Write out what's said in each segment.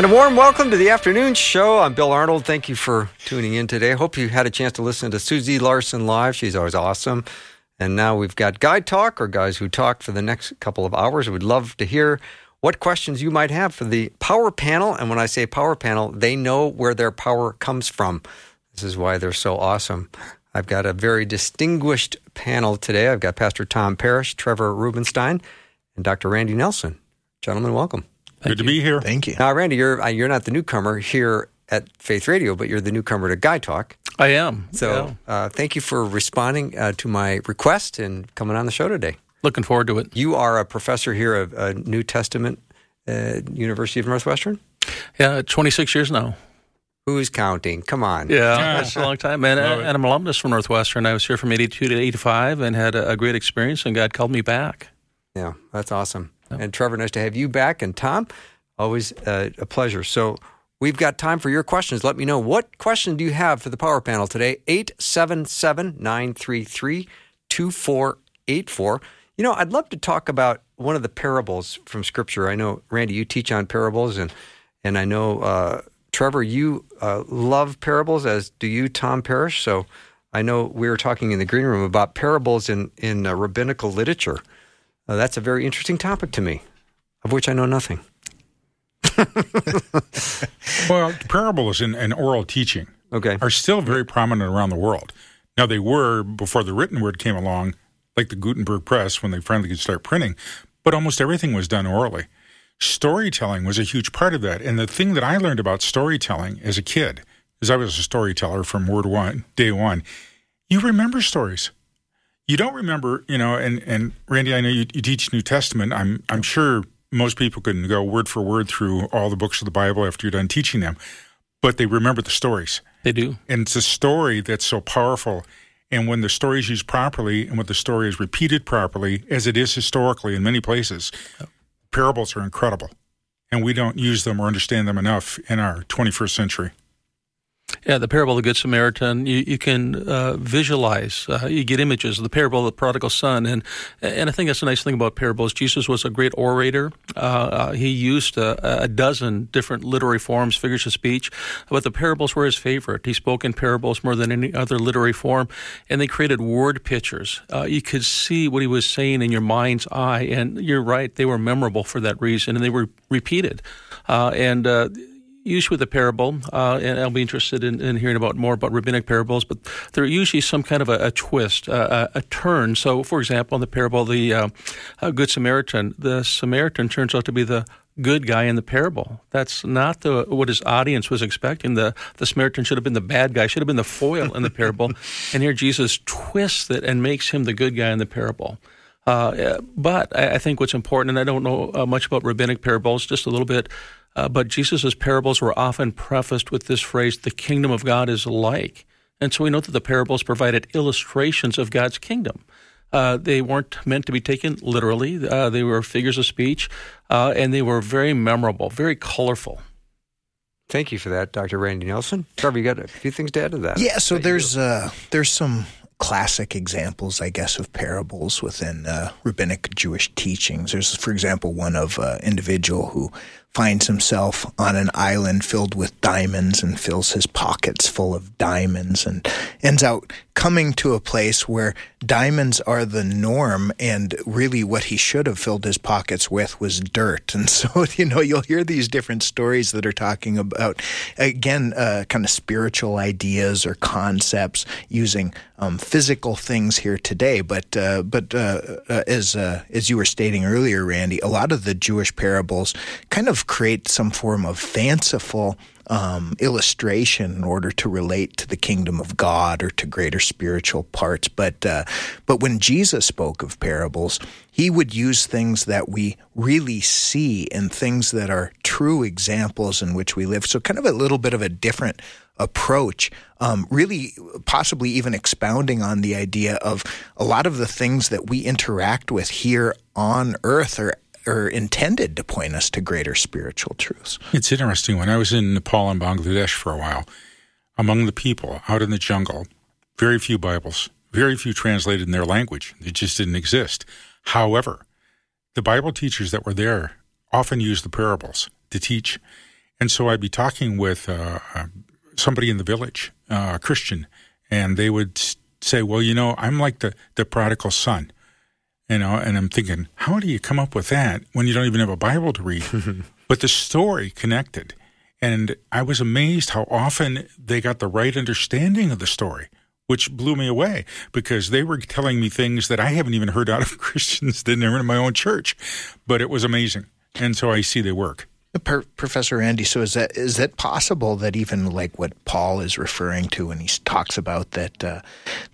And a warm welcome to the afternoon show. I'm Bill Arnold. Thank you for tuning in today. Hope you had a chance to listen to Susie Larson live. She's always awesome. And now we've got Guy Talk or Guys Who Talk for the next couple of hours. We'd love to hear what questions you might have for the power panel. And when I say power panel, they know where their power comes from. This is why they're so awesome. I've got a very distinguished panel today. I've got Pastor Tom Parrish, Trevor Rubenstein, and Dr. Randy Nelson. Gentlemen, welcome. Thank Good you. to be here. Thank you. Now, Randy, you're uh, you're not the newcomer here at Faith Radio, but you're the newcomer to Guy Talk. I am. So, yeah. uh, thank you for responding uh, to my request and coming on the show today. Looking forward to it. You are a professor here at uh, New Testament at University of Northwestern. Yeah, 26 years now. Who's counting? Come on. Yeah, that's a long time. And, and I'm an alumnus from Northwestern. I was here from 82 to 85 and had a, a great experience, and God called me back. Yeah, that's awesome. And Trevor, nice to have you back. And Tom, always uh, a pleasure. So we've got time for your questions. Let me know what question do you have for the power panel today? 877 933 2484. You know, I'd love to talk about one of the parables from Scripture. I know, Randy, you teach on parables, and, and I know, uh, Trevor, you uh, love parables, as do you, Tom Parrish. So I know we were talking in the green room about parables in, in uh, rabbinical literature. Uh, that's a very interesting topic to me, of which I know nothing. well, parables and, and oral teaching okay. are still very prominent around the world. Now, they were before the written word came along, like the Gutenberg press when they finally could start printing, but almost everything was done orally. Storytelling was a huge part of that. And the thing that I learned about storytelling as a kid, because I was a storyteller from word one, day one, you remember stories you don't remember, you know, and, and Randy, I know you, you teach New Testament. I'm I'm sure most people can go word for word through all the books of the Bible after you're done teaching them, but they remember the stories. They do. And it's a story that's so powerful. And when the story is used properly and when the story is repeated properly, as it is historically in many places, parables are incredible. And we don't use them or understand them enough in our 21st century. Yeah, the parable of the Good Samaritan, you, you can uh, visualize, uh, you get images of the parable of the prodigal son. And, and I think that's a nice thing about parables. Jesus was a great orator. Uh, uh he used a, a, dozen different literary forms, figures of speech, but the parables were his favorite. He spoke in parables more than any other literary form, and they created word pictures. Uh, you could see what he was saying in your mind's eye, and you're right, they were memorable for that reason, and they were repeated. Uh, and usually with a parable, uh, and I'll be interested in, in, hearing about more about rabbinic parables, but they're usually some kind of a, a twist, uh, a, a, turn. So, for example, in the parable, the uh, Good Samaritan, the Samaritan turns out to be the good guy in the parable. That's not the what his audience was expecting. The the Samaritan should have been the bad guy, should have been the foil in the parable, and here Jesus twists it and makes him the good guy in the parable. Uh, but I, I, think what's important, and I don't know uh, much about rabbinic parables, just a little bit. Uh, but Jesus' parables were often prefaced with this phrase, the kingdom of God is like. And so we know that the parables provided illustrations of God's kingdom. Uh, they weren't meant to be taken literally, uh, they were figures of speech, uh, and they were very memorable, very colorful. Thank you for that, Dr. Randy Nelson. Trevor, you got a few things to add to that? Yeah, so there's uh, there's some classic examples, I guess, of parables within uh, rabbinic Jewish teachings. There's, for example, one of an uh, individual who finds himself on an island filled with diamonds and fills his pockets full of diamonds and ends out coming to a place where diamonds are the norm and really what he should have filled his pockets with was dirt. And so you know you'll hear these different stories that are talking about again uh, kind of spiritual ideas or concepts using um, physical things here today. But uh, but uh, uh as uh, as you were stating earlier Randy a lot of the Jewish parables kind of create some form of fanciful um, illustration in order to relate to the kingdom of God or to greater spiritual parts. But uh, but when Jesus spoke of parables, he would use things that we really see and things that are true examples in which we live. So kind of a little bit of a different approach, um, really possibly even expounding on the idea of a lot of the things that we interact with here on earth are are intended to point us to greater spiritual truths. It's interesting. When I was in Nepal and Bangladesh for a while, among the people out in the jungle, very few Bibles, very few translated in their language. It just didn't exist. However, the Bible teachers that were there often used the parables to teach. And so I'd be talking with uh, somebody in the village, uh, a Christian, and they would say, Well, you know, I'm like the, the prodigal son you know, and I'm thinking, how do you come up with that when you don't even have a Bible to read? but the story connected. And I was amazed how often they got the right understanding of the story, which blew me away because they were telling me things that I haven't even heard out of Christians that are in my own church. But it was amazing. And so I see they work. Per- Professor Andy, so is that is that possible that even like what Paul is referring to when he talks about that uh,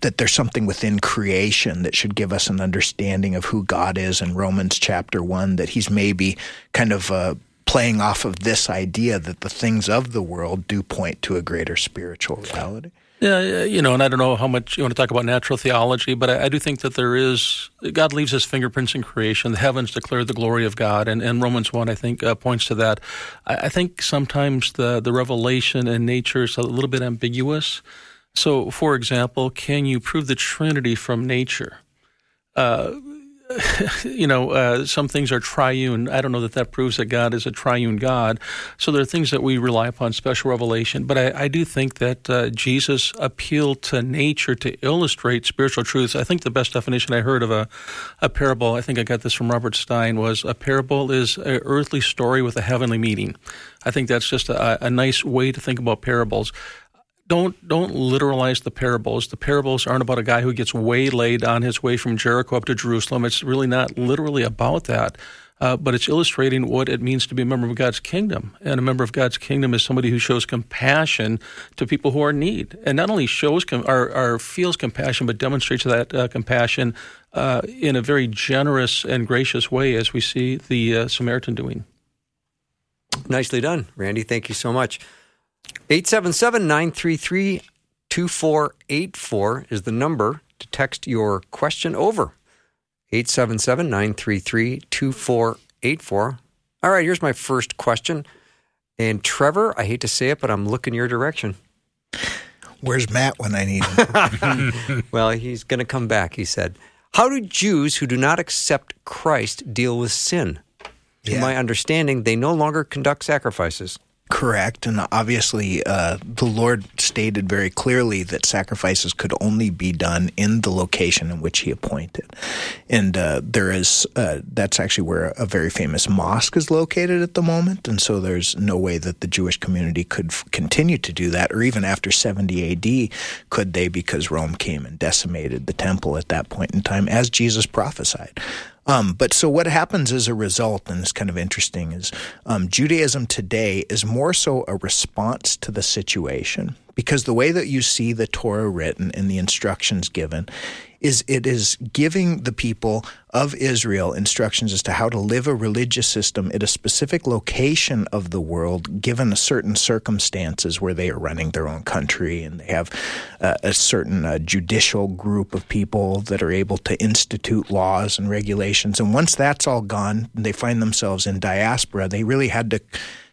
that there's something within creation that should give us an understanding of who God is in Romans chapter one that he's maybe kind of uh, playing off of this idea that the things of the world do point to a greater spiritual reality? Yeah, you know, and I don't know how much you want to talk about natural theology, but I, I, do think that there is God leaves His fingerprints in creation. The heavens declare the glory of God, and, and Romans one I think uh, points to that. I, I, think sometimes the the revelation in nature is a little bit ambiguous. So, for example, can you prove the Trinity from nature? Uh, you know, uh, some things are triune. I don't know that that proves that God is a triune God. So there are things that we rely upon special revelation. But I, I do think that uh, Jesus appealed to nature to illustrate spiritual truths. I think the best definition I heard of a, a parable, I think I got this from Robert Stein, was a parable is an earthly story with a heavenly meaning. I think that's just a, a nice way to think about parables don't don't literalize the parables. The parables aren't about a guy who gets waylaid on his way from Jericho up to Jerusalem. It's really not literally about that. Uh, but it's illustrating what it means to be a member of God's kingdom. And a member of God's kingdom is somebody who shows compassion to people who are in need, and not only shows com- or, or, feels compassion, but demonstrates that uh, compassion uh, in a very generous and gracious way, as we see the uh, Samaritan doing. Nicely done, Randy. Thank you so much. 877 933 2484 is the number to text your question over. 877 933 2484. All right, here's my first question. And Trevor, I hate to say it, but I'm looking your direction. Where's Matt when I need him? well, he's going to come back, he said. How do Jews who do not accept Christ deal with sin? To yeah. my understanding, they no longer conduct sacrifices. Correct. And obviously, uh, the Lord stated very clearly that sacrifices could only be done in the location in which He appointed. And uh, there is, uh, that's actually where a very famous mosque is located at the moment. And so there's no way that the Jewish community could f- continue to do that, or even after 70 AD, could they, because Rome came and decimated the temple at that point in time, as Jesus prophesied. Um, but so what happens as a result, and it's kind of interesting, is um, Judaism today is more so a response to the situation because the way that you see the Torah written and the instructions given is it is giving the people of Israel instructions as to how to live a religious system at a specific location of the world, given certain circumstances where they are running their own country and they have uh, a certain uh, judicial group of people that are able to institute laws and regulations. And once that's all gone, they find themselves in diaspora. They really had to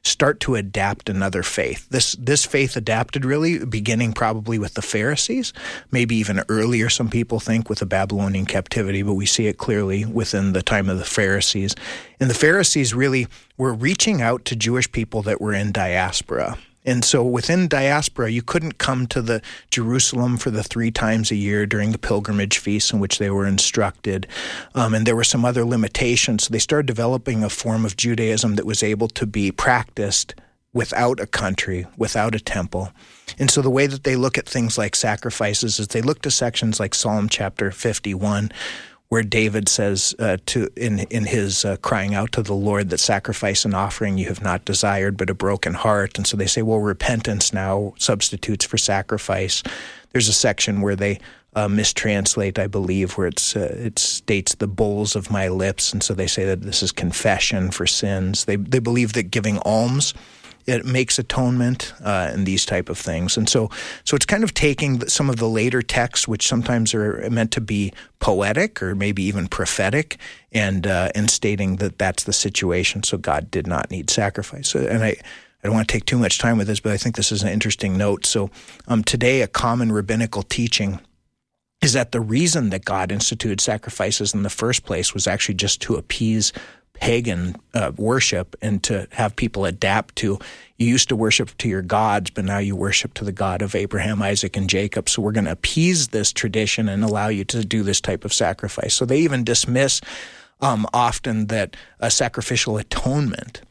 start to adapt another faith. This this faith adapted really beginning probably with the Pharisees, maybe even earlier some people think with the Babylonian captivity, but we see it clearly within the time of the Pharisees. And the Pharisees really were reaching out to Jewish people that were in diaspora. And so within diaspora, you couldn't come to the Jerusalem for the three times a year during the pilgrimage feasts in which they were instructed. Um, and there were some other limitations. So they started developing a form of Judaism that was able to be practiced without a country, without a temple. And so the way that they look at things like sacrifices is they look to sections like Psalm chapter 51 where David says uh, to in in his uh, crying out to the Lord that sacrifice and offering you have not desired, but a broken heart. And so they say, well, repentance now substitutes for sacrifice. There's a section where they uh, mistranslate, I believe, where it's uh, it states the bowls of my lips, and so they say that this is confession for sins. They they believe that giving alms it makes atonement uh, and these type of things. And so, so it's kind of taking some of the later texts, which sometimes are meant to be poetic or maybe even prophetic, and uh, and stating that that's the situation. So God did not need sacrifice. And I. I don't want to take too much time with this, but I think this is an interesting note. So, um, today, a common rabbinical teaching is that the reason that God instituted sacrifices in the first place was actually just to appease pagan uh, worship and to have people adapt to you used to worship to your gods but now you worship to the god of Abraham Isaac and Jacob. So we're going to appease this tradition and allow you to do this type of sacrifice. So they even dismiss um, often that a sacrificial atonement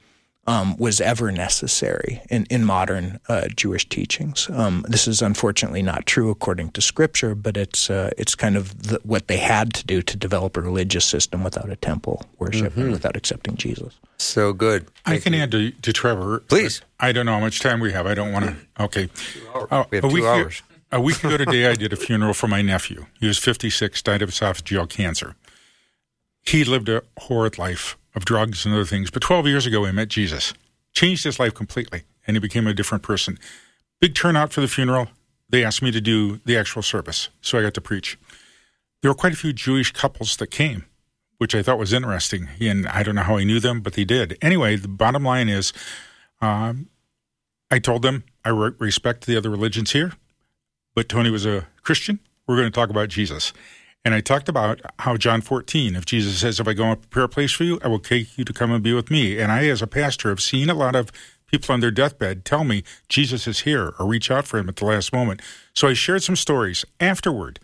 um, was ever necessary in, in modern uh, Jewish teachings. Um, this is unfortunately not true according to Scripture, but it's uh, it's kind of the, what they had to do to develop a religious system without a temple worship mm-hmm. and without accepting Jesus. So good. Thank I can you. add to, to Trevor. Please. I don't know how much time we have. I don't want to. Okay. Uh, we have two hours. Ago, a week ago today, I did a funeral for my nephew. He was 56, died of esophageal cancer. He lived a horrid life of drugs and other things. But 12 years ago, he met Jesus, changed his life completely, and he became a different person. Big turnout for the funeral. They asked me to do the actual service, so I got to preach. There were quite a few Jewish couples that came, which I thought was interesting. And I don't know how I knew them, but they did. Anyway, the bottom line is um, I told them I re- respect the other religions here, but Tony was a Christian. We're going to talk about Jesus. And I talked about how John 14, if Jesus says, If I go and prepare a place for you, I will take you to come and be with me. And I, as a pastor, have seen a lot of people on their deathbed tell me Jesus is here or reach out for him at the last moment. So I shared some stories. Afterward,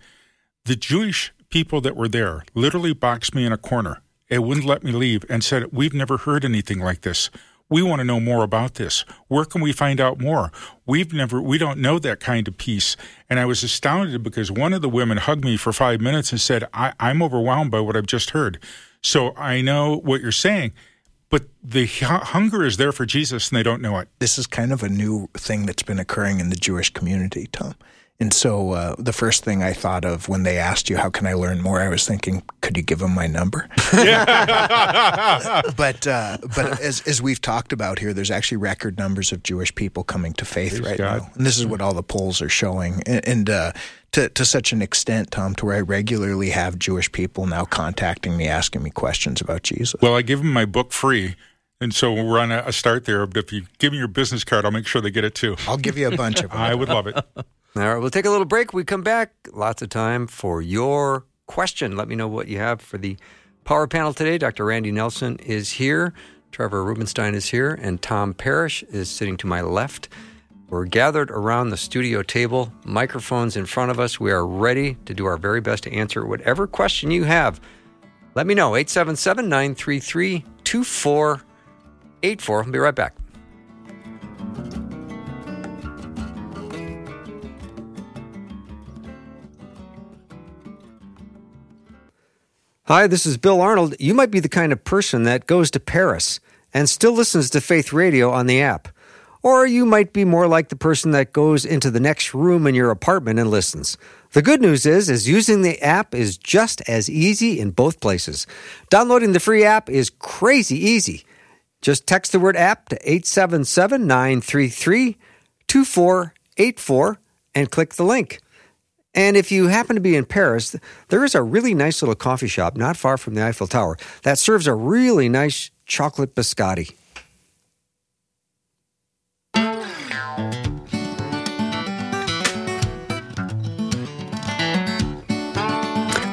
the Jewish people that were there literally boxed me in a corner and wouldn't let me leave and said, We've never heard anything like this. We want to know more about this. Where can we find out more? We've never, we don't know that kind of peace. And I was astounded because one of the women hugged me for five minutes and said, I, I'm overwhelmed by what I've just heard. So I know what you're saying but the hunger is there for Jesus and they don't know it. This is kind of a new thing that's been occurring in the Jewish community, Tom. And so uh, the first thing I thought of when they asked you, how can I learn more? I was thinking, could you give them my number? but uh, but as, as we've talked about here, there's actually record numbers of Jewish people coming to faith Praise right God. now. And this is what all the polls are showing. And, and uh, to, to such an extent, Tom, to where I regularly have Jewish people now contacting me, asking me questions about Jesus. Well, I give them my book free. And so we're on a, a start there. But if you give me your business card, I'll make sure they get it too. I'll give you a bunch of them. I would love it. All right, we'll take a little break. We come back. Lots of time for your question. Let me know what you have for the power panel today. Dr. Randy Nelson is here. Trevor Rubenstein is here, and Tom Parrish is sitting to my left. We're gathered around the studio table, microphones in front of us. We are ready to do our very best to answer whatever question you have. Let me know, 877 933 2484. I'll be right back. Hi, this is Bill Arnold. You might be the kind of person that goes to Paris and still listens to Faith Radio on the app. Or you might be more like the person that goes into the next room in your apartment and listens. The good news is is using the app is just as easy in both places. Downloading the free app is crazy easy. Just text the word app to 877-933-2484 and click the link. And if you happen to be in Paris, there is a really nice little coffee shop not far from the Eiffel Tower that serves a really nice chocolate biscotti.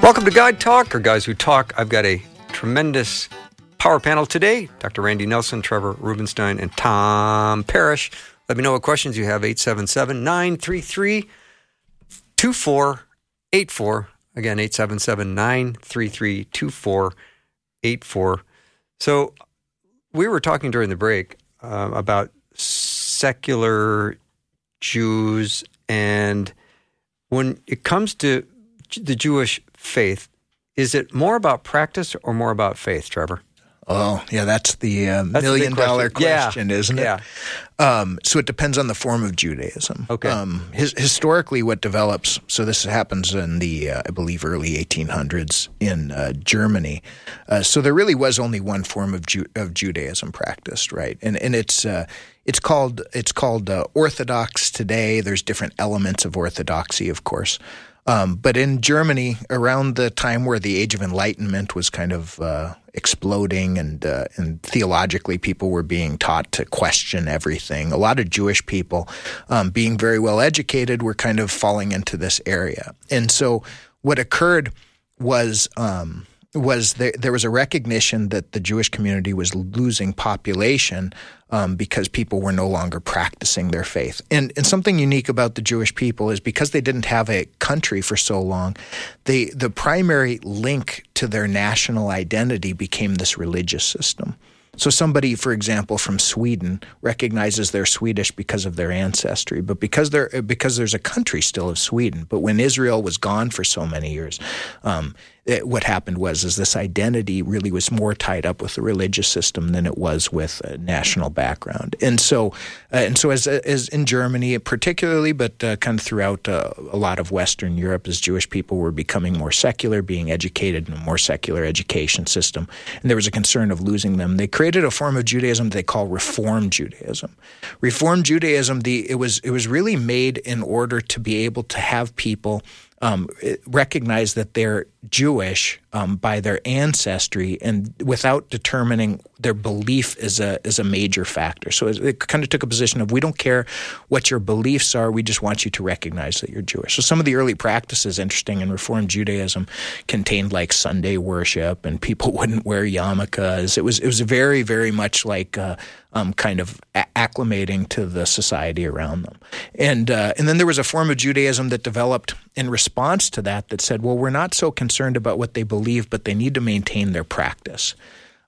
Welcome to Guy Talk, or Guys Who Talk. I've got a tremendous power panel today. Dr. Randy Nelson, Trevor Rubenstein, and Tom Parrish. Let me know what questions you have. 877 933 2484. Again, 877 933 2484. So we were talking during the break uh, about secular Jews, and when it comes to the Jewish faith, is it more about practice or more about faith, Trevor? Oh, yeah, that's the uh, That's the million question. dollar Yeah. isn't it? Yeah. Um, so it depends on the form of Judaism. Okay. Um, his, historically, what develops, so this happens in the, uh, I believe, early 1800s in uh, Germany. Uh, so there really was only one form of, Ju- of Judaism practiced, right? And, and it's, uh, it's called, it's called uh, Orthodox today. There's different elements of Orthodoxy, of course. Um, but in Germany, around the time where the Age of Enlightenment was kind of uh, exploding, and uh, and theologically, people were being taught to question everything. A lot of Jewish people, um, being very well educated, were kind of falling into this area. And so, what occurred was. Um, was there, there was a recognition that the Jewish community was losing population um, because people were no longer practicing their faith. And, and something unique about the Jewish people is because they didn't have a country for so long, they, the primary link to their national identity became this religious system. So somebody, for example, from Sweden recognizes they're Swedish because of their ancestry, but because because there's a country still of Sweden. But when Israel was gone for so many years, um, it, what happened was is this identity really was more tied up with the religious system than it was with a national background. And so, uh, and so as as in Germany particularly, but uh, kind of throughout uh, a lot of Western Europe, as Jewish people were becoming more secular, being educated in a more secular education system, and there was a concern of losing them. They created a form of Judaism they call Reform Judaism. Reform Judaism, the it was it was really made in order to be able to have people um, recognize that they're Jewish um, by their ancestry, and without determining their belief is a is a major factor. So it, kind of took a position of we don't care what your beliefs are, we just want you to recognize that you're Jewish. So some of the early practices, interesting in Reform Judaism, contained like Sunday worship, and people wouldn't wear yarmulkes. It was it was very very much like. Uh, um, kind of acclimating to the society around them. And uh, and then there was a form of Judaism that developed in response to that that said, well, we're not so concerned about what they believe, but they need to maintain their practice.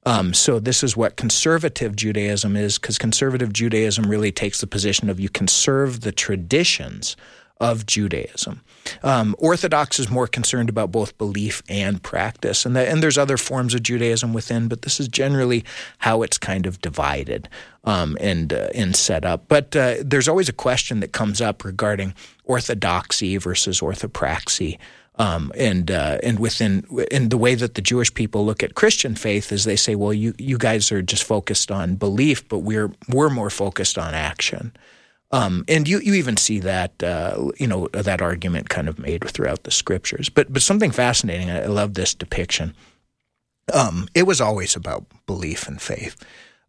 Um, so this is what conservative Judaism is, because conservative Judaism really takes the position of you conserve the traditions of Judaism. Um, Orthodox is more concerned about both belief and practice, and, that, and there's other forms of Judaism within, but this is generally how it's kind of divided um, and uh, and set up. But uh, there's always a question that comes up regarding orthodoxy versus orthopraxy. Um, and uh, and within in the way that the Jewish people look at Christian faith is they say, well, you you guys are just focused on belief, but we're we're more focused on action. Um, and you, you even see that uh, you know that argument kind of made throughout the scriptures. But but something fascinating. I love this depiction. Um, it was always about belief and faith.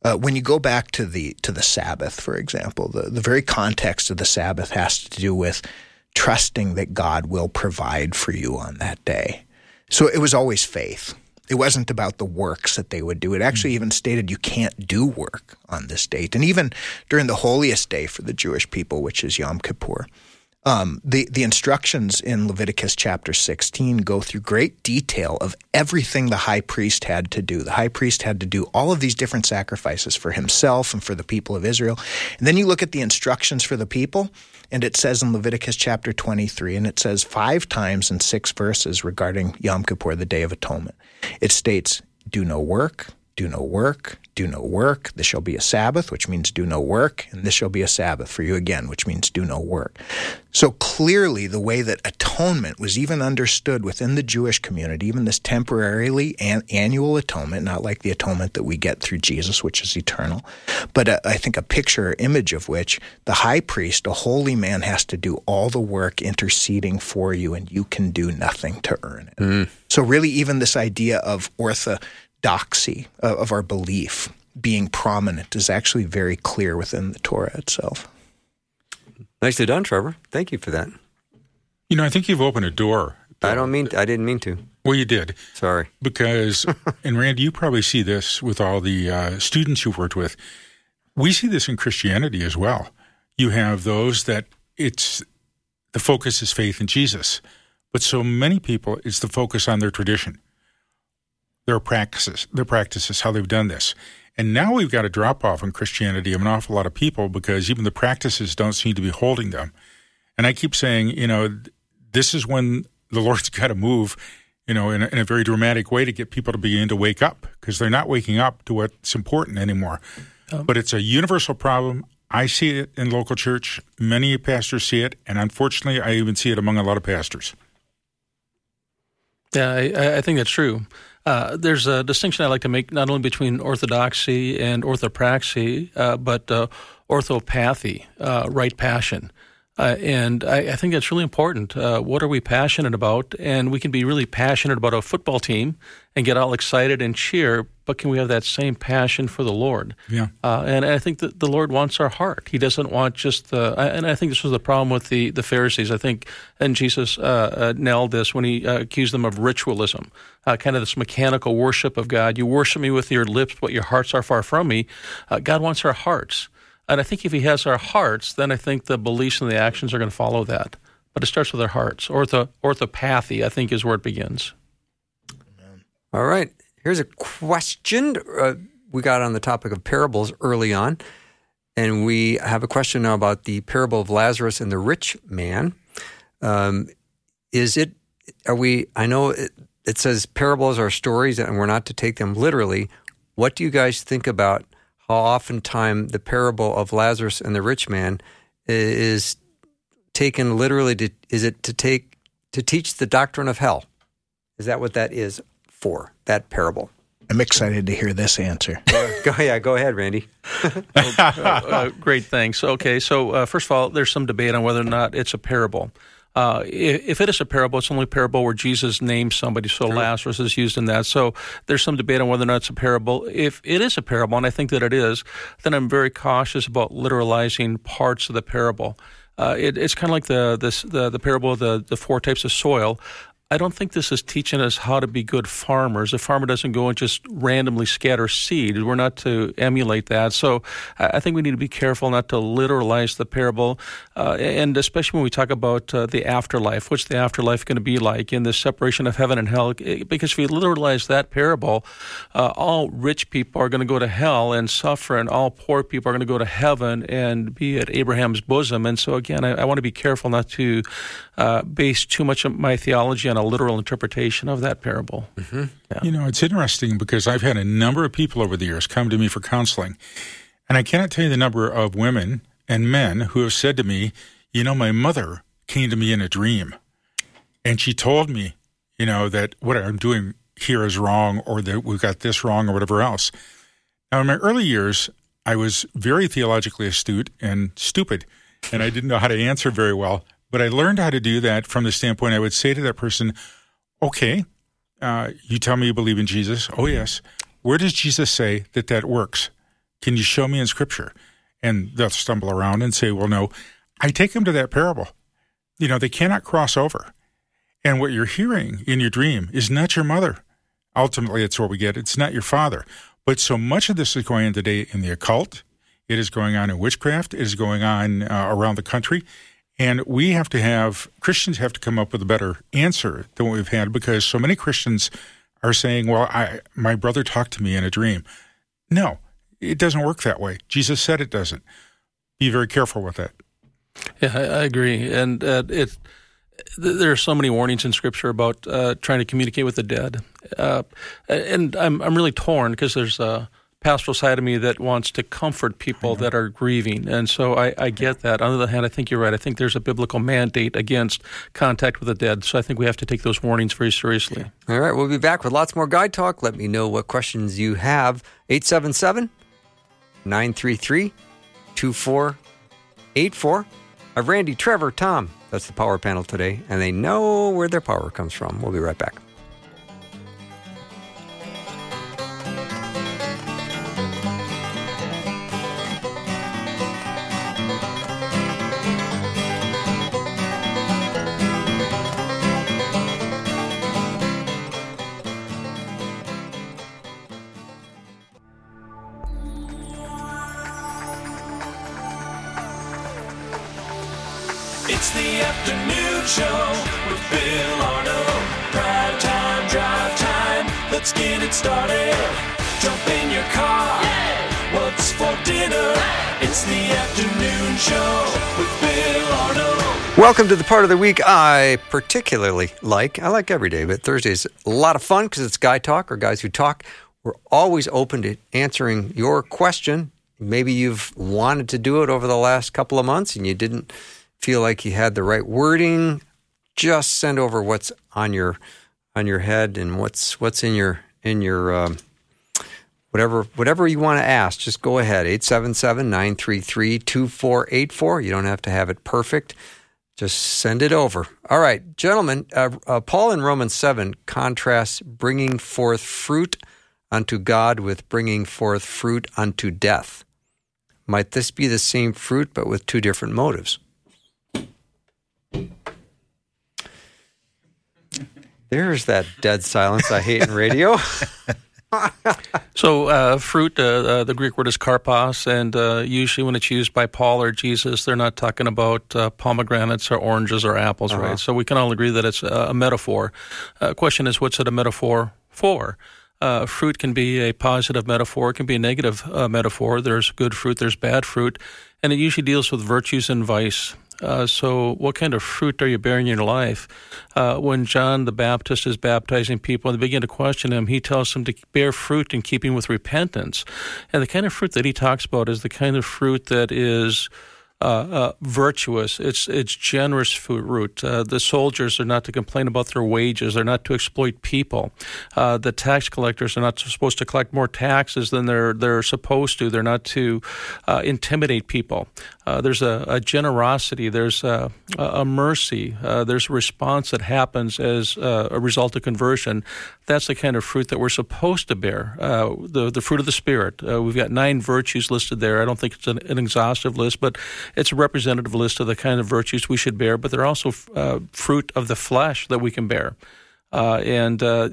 Uh, when you go back to the to the Sabbath, for example, the the very context of the Sabbath has to do with trusting that God will provide for you on that day. So it was always faith. It wasn't about the works that they would do. It actually even stated you can't do work on this date. And even during the holiest day for the Jewish people, which is Yom Kippur, um, the, the instructions in Leviticus chapter 16 go through great detail of everything the high priest had to do. The high priest had to do all of these different sacrifices for himself and for the people of Israel. And then you look at the instructions for the people, and it says in Leviticus chapter 23, and it says five times in six verses regarding Yom Kippur, the Day of Atonement. It states, Do no work, do no work, do no work. This shall be a Sabbath, which means do no work, and this shall be a Sabbath for you again, which means do no work. So clearly, the way that atonement was even understood within the Jewish community, even this temporarily an- annual atonement, not like the atonement that we get through Jesus, which is eternal, but a, I think a picture or image of which the high priest, a holy man, has to do all the work interceding for you, and you can do nothing to earn it. Hmm. So, really, even this idea of orthodoxy, uh, of our belief being prominent, is actually very clear within the Torah itself. Nicely done, Trevor. Thank you for that. You know, I think you've opened a door. I don't mean I didn't mean to. Well, you did. Sorry. Because, and Randy, you probably see this with all the uh, students you've worked with. We see this in Christianity as well. You have those that it's the focus is faith in Jesus, but so many people, it's the focus on their tradition, their practices, their practices, how they've done this. And now we've got a drop off in Christianity of an awful lot of people because even the practices don't seem to be holding them. And I keep saying, you know, this is when the Lord's got to move you know, in a, in a very dramatic way to get people to begin to wake up because they're not waking up to what's important anymore. Um, but it's a universal problem. I see it in local church. Many pastors see it, and unfortunately, I even see it among a lot of pastors. Yeah, I, I think that's true. Uh, there's a distinction I like to make not only between orthodoxy and orthopraxy, uh, but uh, orthopathy, uh, right passion. Uh, and I, I, think that's really important. Uh, what are we passionate about? And we can be really passionate about a football team and get all excited and cheer, but can we have that same passion for the Lord? Yeah. Uh, and I think that the Lord wants our heart. He doesn't want just the. And I think this was the problem with the, the Pharisees. I think, and Jesus uh, uh, nailed this when he uh, accused them of ritualism, kind of this mechanical worship of God. You worship me with your lips, but your hearts are far from me. God wants our hearts. And I think if he has our hearts, then I think the beliefs and the actions are going to follow that. But it starts with our hearts. Ortho, orthopathy, I think, is where it begins. All right. Here's a question uh, we got on the topic of parables early on. And we have a question now about the parable of Lazarus and the rich man. Um, is it, are we, I know it, it says parables are stories and we're not to take them literally. What do you guys think about how oftentimes the parable of Lazarus and the rich man is taken literally. To, is it to take to teach the doctrine of hell? Is that what that is for? That parable. I'm excited to hear this answer. go yeah, go ahead, Randy. uh, uh, great, thanks. Okay, so uh, first of all, there's some debate on whether or not it's a parable. Uh, if it is a parable, it's only a parable where Jesus names somebody. So True. Lazarus is used in that. So there's some debate on whether or not it's a parable. If it is a parable, and I think that it is, then I'm very cautious about literalizing parts of the parable. Uh, it, it's kind of like the, this, the the parable of the, the four types of soil. I don't think this is teaching us how to be good farmers. A farmer doesn't go and just randomly scatter seed. We're not to emulate that. So I think we need to be careful not to literalize the parable, uh, and especially when we talk about uh, the afterlife. What's the afterlife going to be like in the separation of heaven and hell? Because if we literalize that parable, uh, all rich people are going to go to hell and suffer, and all poor people are going to go to heaven and be at Abraham's bosom. And so again, I, I want to be careful not to uh, base too much of my theology on a literal interpretation of that parable. Mm-hmm. Yeah. You know, it's interesting because I've had a number of people over the years come to me for counseling, and I cannot tell you the number of women and men who have said to me, you know, my mother came to me in a dream, and she told me, you know, that what I'm doing here is wrong, or that we've got this wrong, or whatever else. Now, in my early years, I was very theologically astute and stupid, and I didn't know how to answer very well. But I learned how to do that from the standpoint I would say to that person, okay, uh, you tell me you believe in Jesus. Oh, yes. Where does Jesus say that that works? Can you show me in Scripture? And they'll stumble around and say, well, no. I take them to that parable. You know, they cannot cross over. And what you're hearing in your dream is not your mother. Ultimately, it's what we get. It's not your father. But so much of this is going on today in the occult. It is going on in witchcraft. It is going on uh, around the country. And we have to have, Christians have to come up with a better answer than what we've had because so many Christians are saying, well, I, my brother talked to me in a dream. No, it doesn't work that way. Jesus said it doesn't. Be very careful with that. Yeah, I, I agree. And uh, it, there are so many warnings in Scripture about uh, trying to communicate with the dead. Uh, and I'm, I'm really torn because there's a pastoral side of me that wants to comfort people that are grieving. And so I, I get that. On the other hand, I think you're right. I think there's a biblical mandate against contact with the dead. So I think we have to take those warnings very seriously. All right. We'll be back with lots more Guy Talk. Let me know what questions you have. 877 933 2484. I've Randy, Trevor, Tom. That's the power panel today. And they know where their power comes from. We'll be right back. To the part of the week I particularly like. I like every day, but Thursday's a lot of fun because it's Guy Talk or Guys Who Talk. We're always open to answering your question. Maybe you've wanted to do it over the last couple of months and you didn't feel like you had the right wording. Just send over what's on your on your head and what's what's in your in your um, whatever whatever you want to ask. Just go ahead 877-933-2484. You don't have to have it perfect. Just send it over. All right, gentlemen, uh, uh, Paul in Romans 7 contrasts bringing forth fruit unto God with bringing forth fruit unto death. Might this be the same fruit but with two different motives? There's that dead silence I hate in radio. so, uh, fruit, uh, uh, the Greek word is karpos, and uh, usually when it's used by Paul or Jesus, they're not talking about uh, pomegranates or oranges or apples, uh-huh. right? So, we can all agree that it's a metaphor. Uh, question is, what's it a metaphor for? fruit can be a positive metaphor, it can be a negative metaphor. There's good fruit, there's bad fruit, and it usually deals with virtues and vice. Uh, so, what kind of fruit are you bearing in your life? Uh, when John the Baptist is baptizing people and they begin to question him, he tells them to bear fruit in keeping with repentance. And the kind of fruit that he talks about is the kind of fruit that is uh, uh, virtuous. It's it's generous fruit. Uh, the soldiers are not to complain about their wages. They're not to exploit people. Uh, the tax collectors are not supposed to collect more taxes than they're they're supposed to. They're not to intimidate people. There's a, a, generosity. There's a, a mercy. there's a response that happens as a result of conversion. That's the kind of fruit that we're supposed to bear. the the fruit of the spirit. we've got nine virtues listed there. I don't think it's an, an exhaustive list, but it's a representative list of the kind of virtues we should bear, but they're also uh, fruit of the flesh that we can bear. Uh, and uh,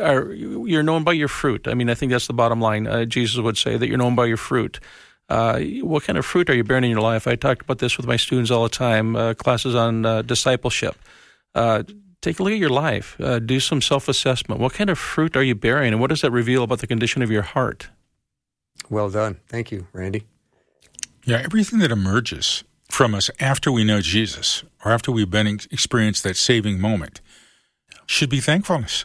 you're known by your fruit. I mean, I think that's the bottom line. Uh, Jesus would say that you're known by your fruit. Uh, what kind of fruit are you bearing in your life? I talk about this with my students all the time, classes on discipleship take a look at your life. Uh, do some self assessment. What kind of fruit are you bearing, and what does that reveal about the condition of your heart? Well done. Thank you, Randy. Yeah, everything that emerges from us after we know Jesus or after we've been experienced that saving moment should be thankfulness.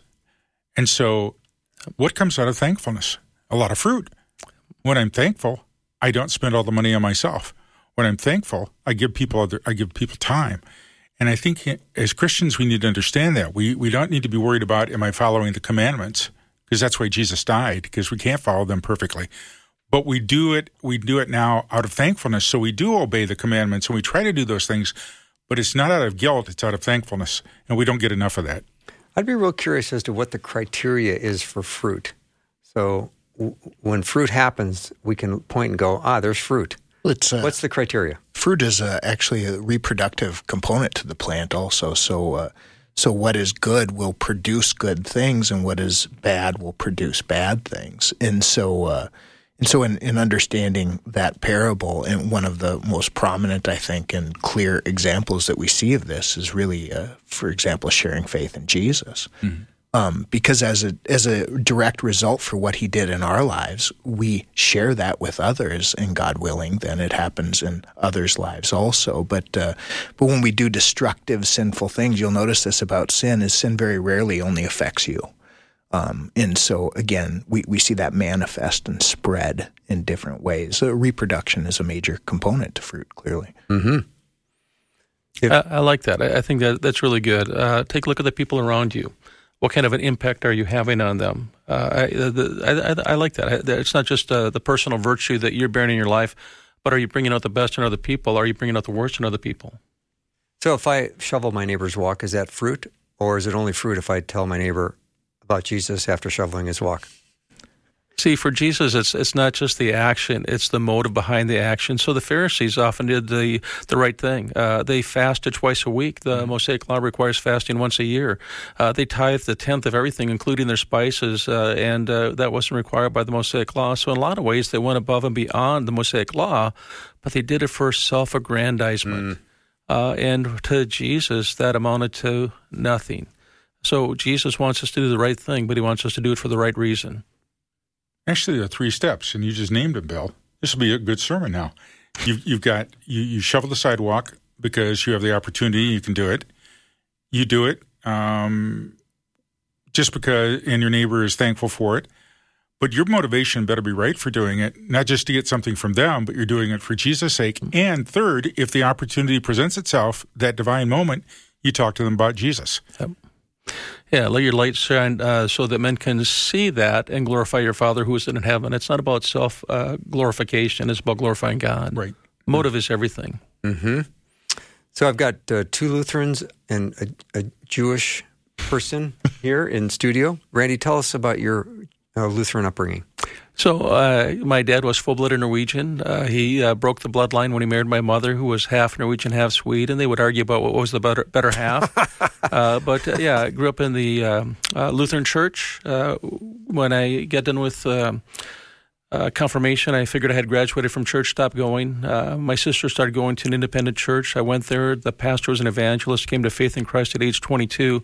And so, what comes out of thankfulness? A lot of fruit. When I'm thankful, I don't spend all the money on myself. When I'm thankful, I give people other, I give people time. And I think as Christians, we need to understand that. We, we don't need to be worried about, am I following the commandments? Because that's why Jesus died, because we can't follow them perfectly but we do it we do it now out of thankfulness. So we do obey the commandments and we try to do those things but it's not out of guilt it's out of thankfulness. And we don't get enough of that. I'd be real curious as to what the criteria is for fruit. So w- when fruit happens we can point and go ah there's fruit. It's, uh, what's the criteria? fruit is uh, actually a reproductive component to the plant also. So uh, so what is good will produce good things and what is bad will produce bad things. And so uh, and so, in, in understanding that parable, and one of the most prominent, I think, and clear examples that we see of this is really, uh, for example, sharing faith in Jesus. Mm-hmm. Um, because as a as a direct result for what he did in our lives, we share that with others, and God willing, then it happens in others' lives also. But uh, but when we do destructive, sinful things, you'll notice this about sin: is sin very rarely only affects you. Um, and so, again, we, we see that manifest and spread in different ways. So reproduction is a major component to fruit, clearly. Mm-hmm. I, I, like that. I, I, think that that's really good. Uh, take a look at the people around you. What kind of an impact are you having on them? Uh, I, the, I, like that. It's not just uh, the personal virtue that you're bearing in your life, but are you bringing out the best in other people? Are you bringing out the worst in other people? So, if I shovel my neighbor's walk, is that fruit, or is it only fruit if I tell my neighbor about Jesus after shoveling his walk? See, for Jesus, it's it's not just the action; it's the motive behind the action. So the Pharisees often did the the right thing. Uh, they fasted twice a week. The mm-hmm. Mosaic Law requires fasting once a year. Uh, they tithed the tenth of everything, including their spices, uh, and uh, that wasn't required by the Mosaic Law. So in a lot of ways, they went above and beyond the Mosaic Law, but they did it for self-aggrandizement. Mm. Uh, and to Jesus, that amounted to nothing. So Jesus wants us to do the right thing, but he wants us to do it for the right reason. Actually, there are three steps, and you just named them, Bill. This will be a good sermon now. You've, you've got you, you shovel the sidewalk because you have the opportunity, you can do it. You do it um, just because, and your neighbor is thankful for it. But your motivation better be right for doing it, not just to get something from them, but you're doing it for Jesus' sake. And third, if the opportunity presents itself, that divine moment, you talk to them about Jesus. Yep. Yeah, let your light shine uh, so that men can see that and glorify your Father who is in heaven. It's not about self uh, glorification, it's about glorifying God. Right. Motive mm-hmm. is everything. Mm-hmm. So I've got uh, two Lutherans and a, a Jewish person here in studio. Randy, tell us about your uh, Lutheran upbringing. So, uh, my dad was full blooded Norwegian. Uh, he uh, broke the bloodline when he married my mother, who was half Norwegian, half Swede, and they would argue about what was the better, better half. Uh, but uh, yeah, I grew up in the um, uh, Lutheran church. when I got done with um, uh, confirmation. I figured I had graduated from church, stopped going. Uh, my sister started going to an independent church. I went there. The pastor was an evangelist, came to faith in Christ at age 22.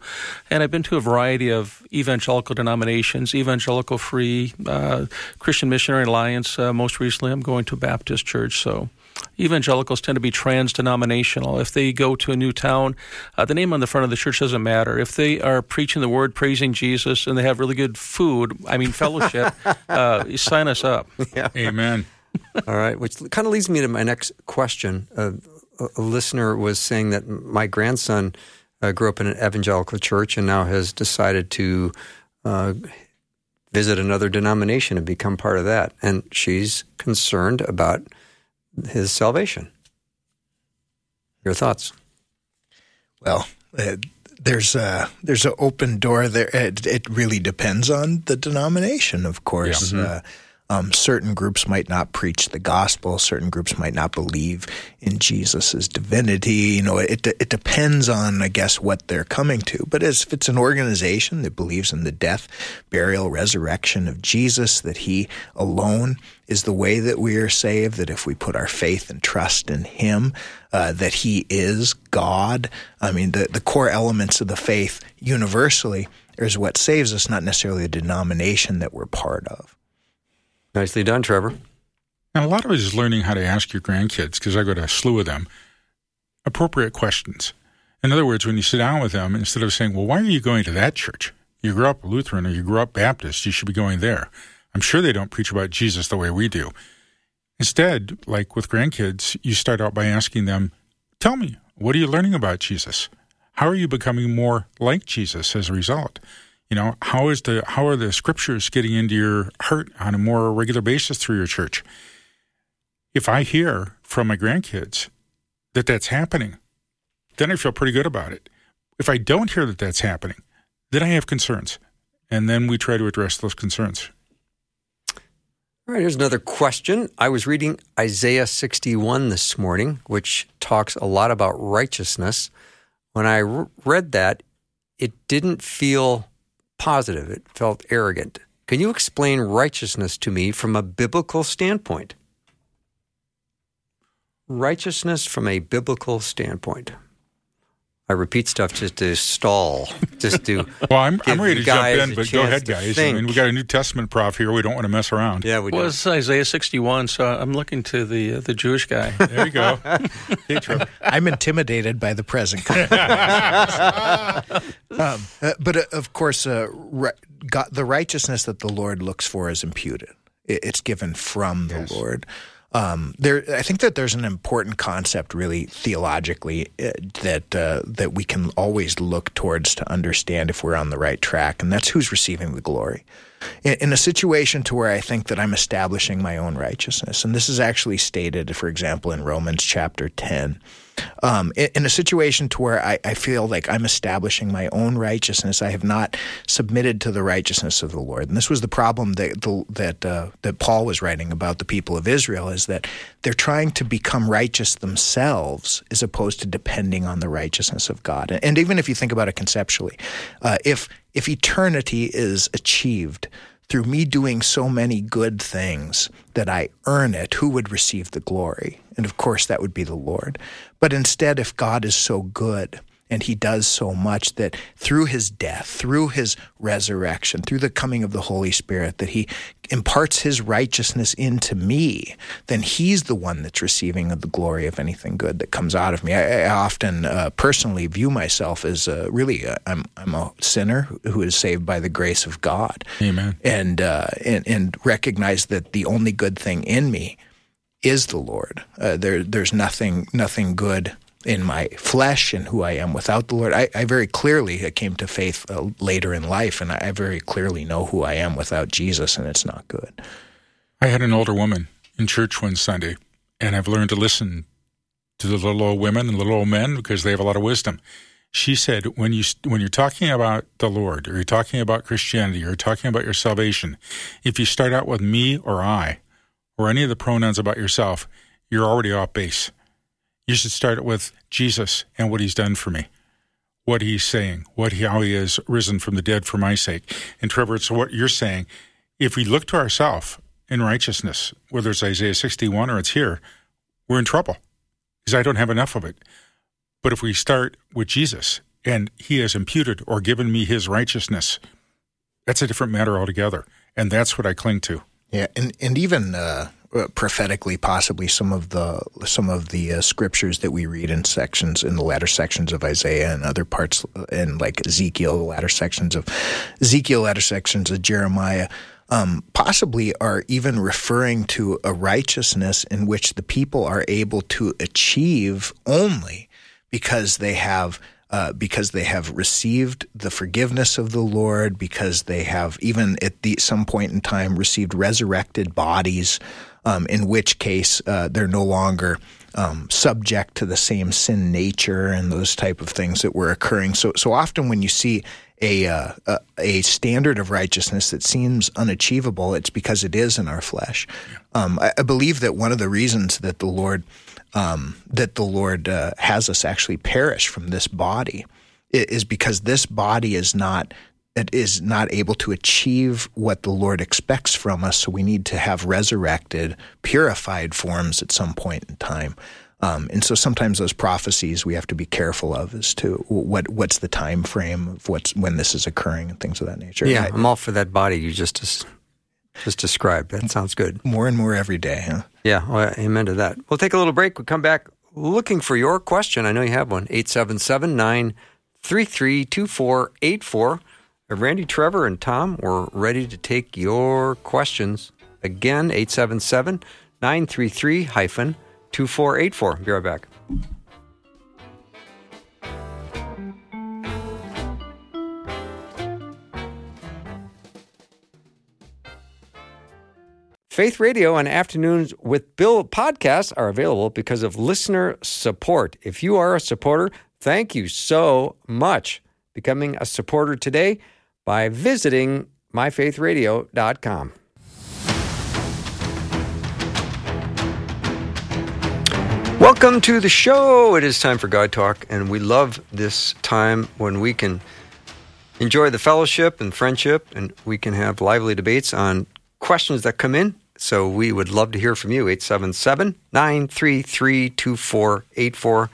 And I've been to a variety of evangelical denominations, evangelical free, uh, Christian Missionary Alliance. Uh, most recently, I'm going to a Baptist church. So evangelicals tend to be trans denominational. If they go to a new town, uh, the name on the front of the church doesn't matter. If they are preaching the word, praising Jesus, and they have really good food, I mean, fellowship, uh, sign us up. Yeah. Amen. All right, which kind of leads me to my next question. Uh, a listener was saying that my grandson uh, grew up in an evangelical church and now has decided to uh, visit another denomination and become part of that. And she's concerned about his salvation. Your thoughts? Well, uh, there's a there's an open door there. It, it, really depends on the denomination, of course. Yeah. Mm-hmm. Uh, um, certain groups might not preach the gospel. Certain groups might not believe in Jesus' divinity. You know, it it depends on, I guess, what they're coming to. But as if it's an organization that believes in the death, burial, resurrection of Jesus, that He alone is the way that we are saved. That if we put our faith and trust in Him, uh, that He is God. I mean, the the core elements of the faith universally is what saves us, not necessarily the denomination that we're part of. Nicely done, Trevor. And a lot of it is learning how to ask your grandkids, because I've got a slew of them, appropriate questions. In other words, when you sit down with them, instead of saying, Well, why are you going to that church? You grew up Lutheran or you grew up Baptist, you should be going there. I'm sure they don't preach about Jesus the way we do. Instead, like with grandkids, you start out by asking them, Tell me, what are you learning about Jesus? How are you becoming more like Jesus as a result? You know, how is the how are the scriptures getting into your heart on a more regular basis through your church? If I hear from my grandkids that that's happening, then I feel pretty good about it. If I don't hear that that's happening, then I have concerns, and then we try to address those concerns. All right, here's another question. I was reading Isaiah 61 this morning, which talks a lot about righteousness. When I read that, it didn't feel positive. It felt arrogant. Can you explain righteousness to me from a biblical standpoint? Righteousness from a biblical standpoint. I repeat stuff just to stall, just to. well, I'm, I'm ready to jump in, but go ahead, guys. I mean, we got a New Testament prof here. We don't want to mess around. Yeah, we do. Well, it's Isaiah 61, so I'm looking to the uh, the Jewish guy. There you go. hey, I'm intimidated by the present. um, uh, but uh, of course, uh, God, the righteousness that the Lord looks for is imputed. It's given from the yes. Lord. Um, there, I think that there's an important concept, really theologically, uh, that uh, that we can always look towards to understand if we're on the right track, and that's who's receiving the glory. In, in a situation to where I think that I'm establishing my own righteousness, and this is actually stated, for example, in Romans chapter ten um, in, in, a situation to where I, I, feel like I'm establishing my own righteousness. I have not submitted to the righteousness of the Lord, and this was the problem that the, that uh, that Paul was writing about the people of Israel is that they're trying to become righteous themselves as opposed to depending on the righteousness of God. And, and even if you think about it conceptually, uh, if if eternity is achieved through me doing so many good things that I earn it, who would receive the glory? And of course, that would be the Lord. But instead, if God is so good And he does so much that through his death, through his resurrection, through the coming of the Holy Spirit, that he imparts his righteousness into me, then he's the one that's receiving the glory of anything good that comes out of me. I, I often uh, personally view myself as uh, really, uh, I'm, I'm a sinner who is saved by the grace of God. Amen. And, uh, and, and recognize that the only good thing in me is the Lord. Uh, there, there's nothing, nothing good in my flesh and who I am without the Lord. I, I very clearly came to faith uh, later in life, and I very clearly know who I am without Jesus, and it's not good. I had an older woman in church one Sunday, and I've learned to listen to the little old women and little old men because they have a lot of wisdom. She said, when you when you're talking about the Lord, or you're talking about Christianity, or you're talking about your salvation, if you start out with me or I, or any of the pronouns about yourself, you're already off base you should start it with Jesus and what he's done for me, what he's saying, what he, how he has risen from the dead for my sake. And Trevor, it's what you're saying. If we look to ourselves in righteousness, whether it's Isaiah 61 or it's here, we're in trouble because I don't have enough of it. But if we start with Jesus and he has imputed or given me his righteousness, that's a different matter altogether. And that's what I cling to. Yeah, and and even uh, prophetically, possibly some of the some of the uh, scriptures that we read in sections in the latter sections of Isaiah and other parts in like Ezekiel, the latter sections of Ezekiel, latter sections of Jeremiah. Um, possibly are even referring to a righteousness in which the people are able to achieve only because they have uh, because they have received the forgiveness of the Lord, because they have even at the, some point in time received resurrected bodies, um, in which case uh, they're no longer um, subject to the same sin nature and those type of things that were occurring. So, so often when you see a, uh, a, a standard of righteousness that seems unachievable, it's because it is in our flesh. Um, I, I, believe that one of the reasons that the Lord um, that the Lord uh, has us actually perish from this body is because this body is not it is not able to achieve what the Lord expects from us. So we need to have resurrected, purified forms at some point in time. Um, and so sometimes those prophecies we have to be careful of as to what what's the time frame of what's when this is occurring and things of that nature. Yeah, I, am all for that body you just just described. That sounds good. More and more every day. Huh? Yeah, well, amen to that. We'll take a little break. We'll come back looking for your question. I know you have one. 877 933 2484. Uh, Randy, Trevor, and Tom, we're ready to take your questions. Again, 877 933 2484. Be right back. Faith Radio and Afternoons with Bill podcasts are available because of listener support. If you are a supporter, thank you so much. Becoming a supporter today by visiting myfaithradio.com. Welcome to the show. It is time for Guy Talk, and we love this time when we can enjoy the fellowship and friendship, and we can have lively debates on questions that come in. So we would love to hear from you. 877 933 2484.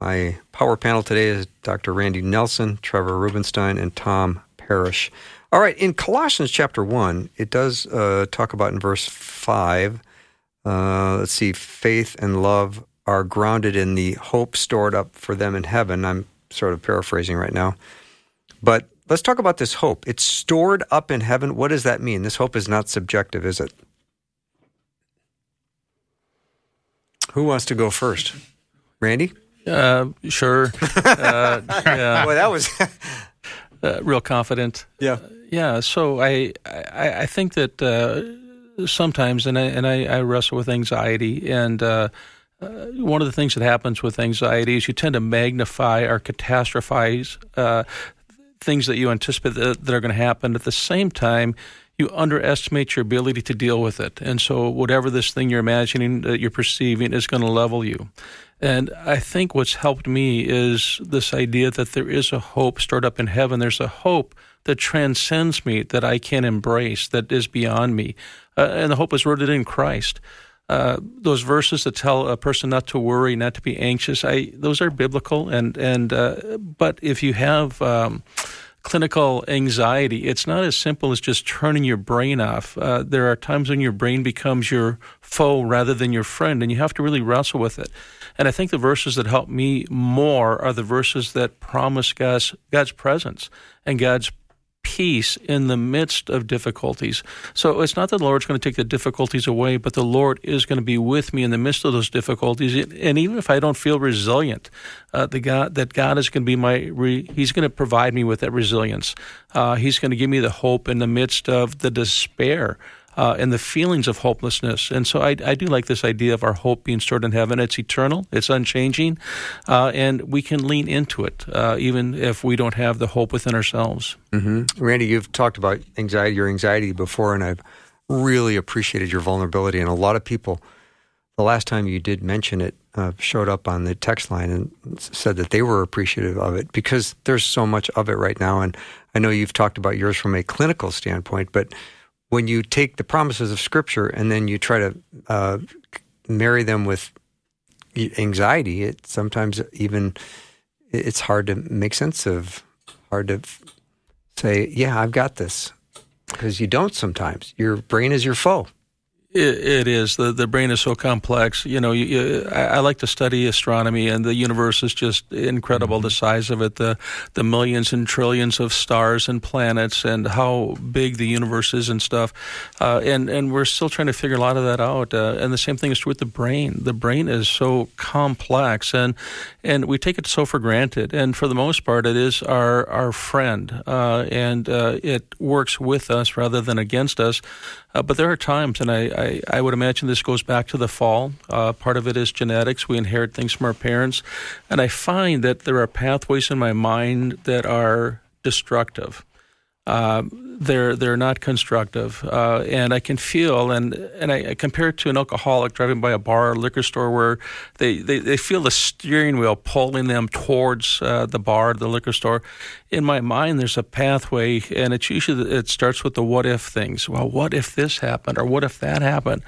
My power panel today is Dr. Randy Nelson, Trevor Rubenstein, and Tom Parrish. All right, in Colossians chapter 1, it does uh, talk about in verse 5, uh, let's see, faith and love are grounded in the hope stored up for them in heaven. I'm sort of paraphrasing right now. But let's talk about this hope. It's stored up in heaven. What does that mean? This hope is not subjective, is it? Who wants to go first? Randy? Uh, sure. uh, yeah. Well, that was uh, real confident. Yeah, yeah. So I I, I think that uh, sometimes, and I and I, I, wrestle with anxiety, and uh, uh, one of the things that happens with anxiety is you tend to magnify or catastrophize uh, things that you anticipate that, that are going to happen. At the same time, you underestimate your ability to deal with it. And so, whatever this thing you're imagining that you're perceiving is going to level you. And I think what's helped me is this idea that there is a hope stored up in heaven. There's a hope that transcends me, that I can embrace, that is beyond me. Uh, and the hope is rooted in Christ. uh, those verses that tell a person not to worry, not to be anxious, I those are biblical. And and uh, but if you have um, clinical anxiety, it's not as simple as just turning your brain off. Uh, there are times when your brain becomes your foe rather than your friend, and you have to really wrestle with it. And I think the verses that help me more are the verses that promise God's God's presence and God's peace in the midst of difficulties. So it's not that the Lord's going to take the difficulties away, but the Lord is going to be with me in the midst of those difficulties. And even if I don't feel resilient, uh, the God that God is going to be my re, He's going to provide me with that resilience. Uh, he's going to give me the hope in the midst of the despair uh, and the feelings of hopelessness. And so I, I, do like this idea of our hope being stored in heaven. It's eternal, it's unchanging, uh, and we can lean into it uh, even if we don't have the hope within ourselves. Mm-hmm. Randy, you've talked about anxiety, your anxiety before, and I've really appreciated your vulnerability. And a lot of people, the last time you did mention it, uh, showed up on the text line and said that they were appreciative of it because there's so much of it right now. And I know you've talked about yours from a clinical standpoint, but when you take the promises of Scripture and then you try to uh, marry them with anxiety, it sometimes even it's hard to make sense of, hard to say, "Yeah, I've got this," because you don't. Sometimes your brain is your foe. It, it is. The the brain is so complex. You know, you, you, I, I, like to study astronomy, and the universe is just incredible. Mm-hmm. The size of it, the the millions and trillions of stars and planets, and how big the universe is and stuff. Uh, and and we're still trying to figure a lot of that out. Uh, and the same thing is true with the brain. The brain is so complex, and and we take it so for granted. And for the most part, it is our our friend, uh, and uh, it works with us rather than against us. Uh, but there are times, and I, I, I, would imagine this goes back to the fall. Uh, part of it is genetics. We inherit things from our parents. And I find that there are pathways in my mind that are destructive. Uh, they're they're not constructive, uh, and I can feel and and I, I, compare it to an alcoholic driving by a bar or liquor store where they, they, they feel the steering wheel pulling them towards uh, the bar, the liquor store. In my mind, there's a pathway, and it's usually it starts with the what if things. Well, what if this happened, or what if that happened?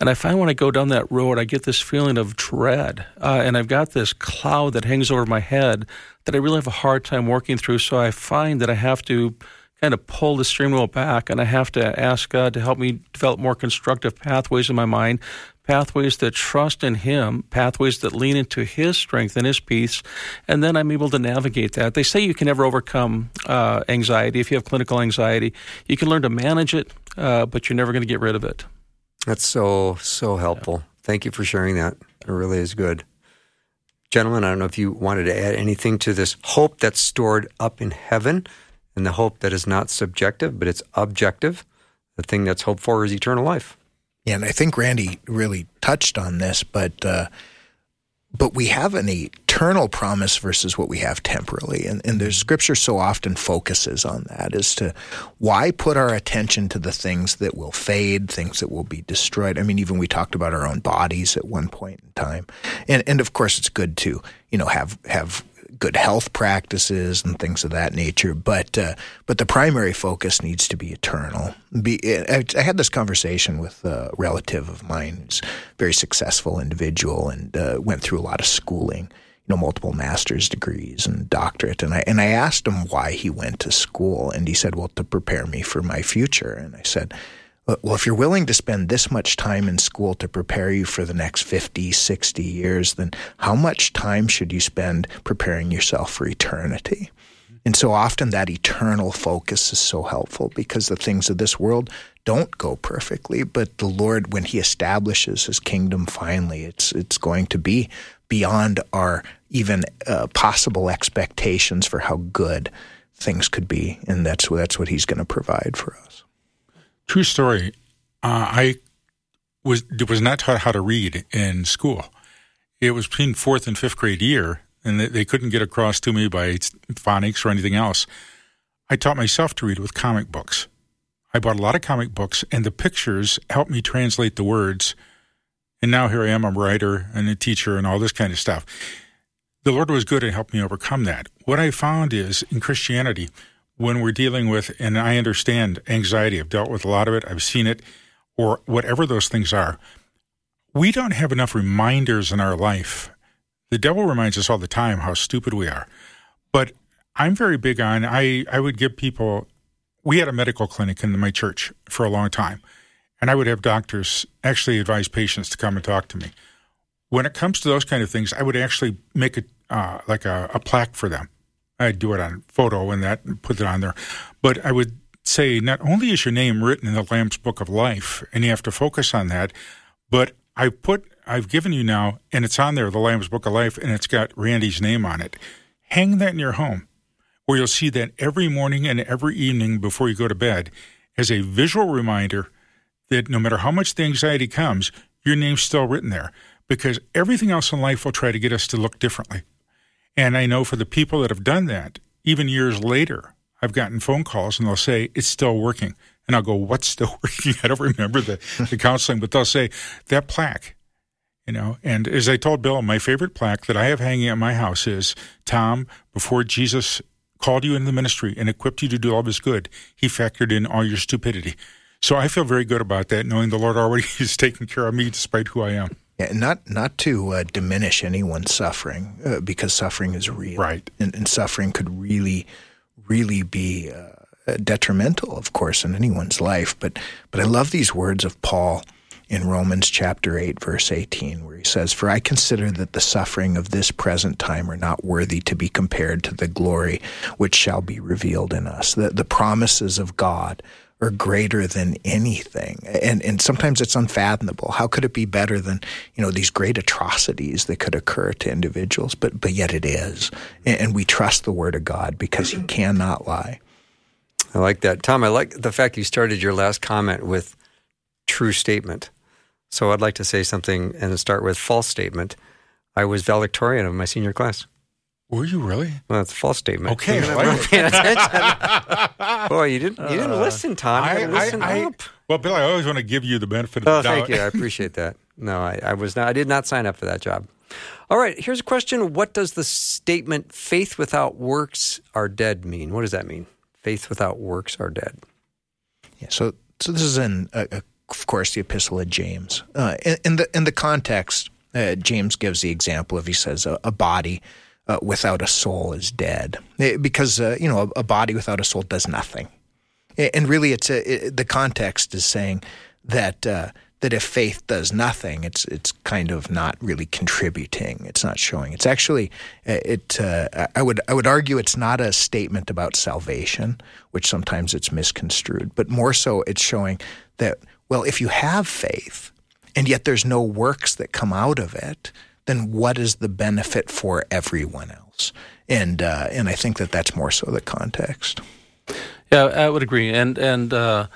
And I find when I go down that road, I get this feeling of dread, uh, and I've got this cloud that hangs over my head that I really have a hard time working through. So I find that I have to kind of pull the steering wheel back, and I have to ask God to help me develop more constructive pathways in my mind, pathways that trust in Him, pathways that lean into His strength and His peace, and then I'm able to navigate that. They say you can never overcome uh, anxiety if you have clinical anxiety. You can learn to manage it, uh, but you're never going to get rid of it. That's so so helpful. Yeah. Thank you for sharing that. It really is good. Gentlemen, I don't know if you wanted to add anything to this hope that's stored up in heaven and the hope that is not subjective, but it's objective. The thing that's hoped for is eternal life. Yeah, and I think Randy really touched on this, but uh, but we have an eternal promise versus what we have temporally, and, and the Scripture so often focuses on that as to why put our attention to the things that will fade, things that will be destroyed. I mean, even we talked about our own bodies at one point in time, and and of course it's good to you know have have good health practices and things of that nature. But uh, but the primary focus needs to be eternal. Be, I, I, had this conversation with a relative of mine, who's a very successful individual, and uh, went through a lot of schooling. You know, multiple master's degrees and doctorate, and I and I asked him why he went to school, and he said, "Well, to prepare me for my future." And I said, well, if you're willing to spend this much time in school to prepare you for the next 50, 60 years, then how much time should you spend preparing yourself for eternity? And so often that eternal focus is so helpful because the things of this world don't go perfectly, but the Lord, when He establishes His kingdom finally, it's, it's going to be beyond our even uh, possible expectations for how good things could be. And that's, that's what He's going to provide for us. True story. Uh, I was was not taught how to read in school. It was between fourth and fifth grade year, and they, they couldn't get across to me by phonics or anything else. I taught myself to read with comic books. I bought a lot of comic books, and the pictures helped me translate the words. And now here I am, a writer and a teacher and all this kind of stuff. The Lord was good and helped me overcome that. What I found is in Christianity, when we're dealing with, and I understand anxiety, I've dealt with a lot of it, I've seen it, or whatever those things are, we don't have enough reminders in our life. The devil reminds us all the time how stupid we are. But I'm very big on I, I would give people we had a medical clinic in my church for a long time. And I would have doctors actually advise patients to come and talk to me. When it comes to those kind of things, I would actually make a uh, like a, a plaque for them. I'd do it on photo and that and put it on there. But I would say not only is your name written in the Lamb's Book of Life, and you have to focus on that, but I put I've given you now, and it's on there, the Lamb's Book of Life, and it's got Randy's name on it. Hang that in your home, where you'll see that every morning and every evening before you go to bed as a visual reminder that no matter how much the anxiety comes, your name's still written there because everything else in life will try to get us to look differently. And I know for the people that have done that, even years later, I've gotten phone calls and they'll say, it's still working. And I'll go, what's still working? I don't remember the, the counseling, but they'll say, that plaque, you know. And as I told Bill, my favorite plaque that I have hanging at my house is Tom, before Jesus called you into the ministry and equipped you to do all of his good, he factored in all your stupidity. So I feel very good about that, knowing the Lord already is taking care of me despite who I am. Yeah, not not to uh, diminish anyone's suffering uh, because suffering is real, right? And, and suffering could really, really be uh, detrimental, of course, in anyone's life. But but I love these words of Paul in Romans chapter eight, verse eighteen, where he says, "For I consider that the suffering of this present time are not worthy to be compared to the glory which shall be revealed in us." The the promises of God are greater than anything. And and sometimes it's unfathomable. How could it be better than, you know, these great atrocities that could occur to individuals? But but yet it is. And, and we trust the word of God because he cannot lie. I like that. Tom, I like the fact you started your last comment with true statement. So I'd like to say something and start with false statement. I was valedictorian of my senior class. Were you really? Well, that's a false statement. Okay, You're I not like paying attention. Boy, you didn't you didn't listen, Tom. You I, gotta listen I, I, up. well, Bill, I always want to give you the benefit of Oh, the doubt. thank you. I appreciate that. No, I, I was not. I did not sign up for that job. All right. Here's a question: What does the statement "faith without works are dead" mean? What does that mean? Faith without works are dead. Yeah, so so this is in, uh, uh, of course, the Epistle of James. Uh, in, in the in the context, uh, James gives the example of he says a, a body uh, without a soul is dead Eh, because uh, you know a, a, body without a soul does nothing, Eh, and really, it's a, it, the context is saying that. Uh, that if faith does nothing, it's it's kind of not really contributing. It's not showing. It's actually uh, it. Uh, I would I would argue it's not a statement about salvation, which sometimes it's misconstrued, but more so it's showing that well, if you have faith and yet there's no works that come out of it, then what is the benefit for everyone else? And uh, and I think that that's more so the context. Yeah, I would agree, and and. Uh,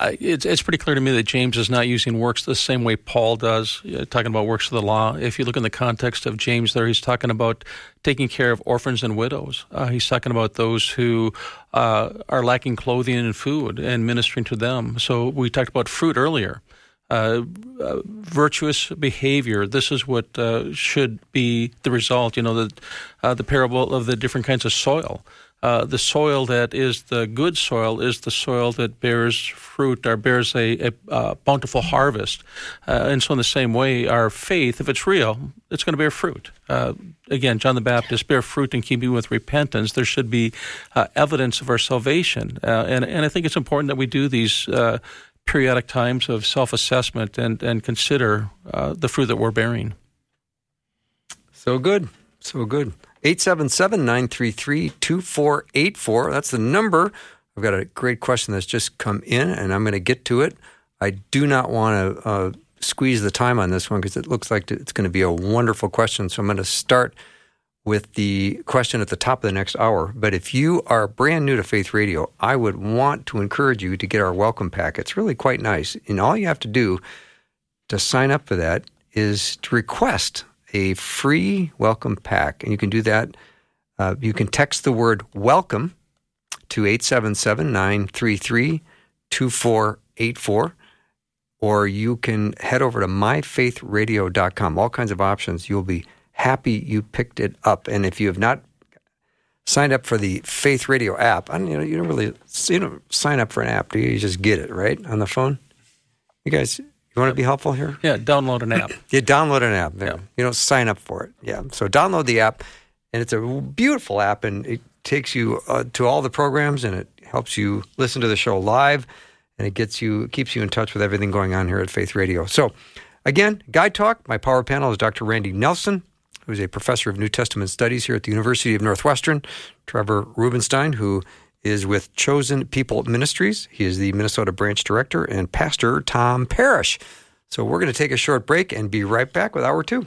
I, it's, it's pretty clear to me that James is not using works the same way Paul does, uh, talking about works of the law. If you look in the context of James, there he's talking about taking care of orphans and widows. Uh, he's talking about those who uh, are lacking clothing and food and ministering to them. So we talked about fruit earlier. Uh, uh, virtuous behavior. This is what uh, should be the result. You know, the uh, the parable of the different kinds of soil. Uh, the soil that is the good soil is the soil that bears fruit or bears a, a uh, bountiful harvest. and so, in the same way, our faith, if it's real, it's going to bear fruit. again, John the Baptist bear fruit in keeping with repentance. There should be evidence of our salvation, and and I think it's important that we do these periodic times of self assessment and, and consider uh, the fruit that we're bearing. So good. So good. 877 933 2484. That's the number. I've got a great question that's just come in, and I'm going to get to it. I do not want to uh, squeeze the time on this one because it looks like it's going to be a wonderful question. So I'm going to start with the question at the top of the next hour. But if you are brand new to Faith Radio, I would want to encourage you to get our welcome pack. It's really quite nice. And all you have to do to sign up for that is to request a free welcome pack. And you can do that. Uh, you can text the word welcome to 877 933 2484. Or you can head over to myfaithradio.com. All kinds of options. You'll be happy you picked it up. And if you have not signed up for the Faith Radio app, I don't, you know, you don't really you don't sign up for an app, do you? You just get it right on the phone. You guys, you've want to be helpful here? Yeah, download an app. You download an app. There. Yeah. You don't sign up for it. Yeah. So download the app, and it's a beautiful app, and it takes you uh, to all the programs, and it helps you listen to the show live, and it gets you keeps you in touch with everything going on here at Faith Radio. So, again, Guy Talk. My power panel is Dr. Randy Nelson, who is a professor of New Testament studies here at the University of Northwestern. Trevor Rubenstein, who is with Chosen People Ministries. He is the Minnesota branch director, and Pastor Tom Parrish. So we're going to take a short break and be right back with hour two.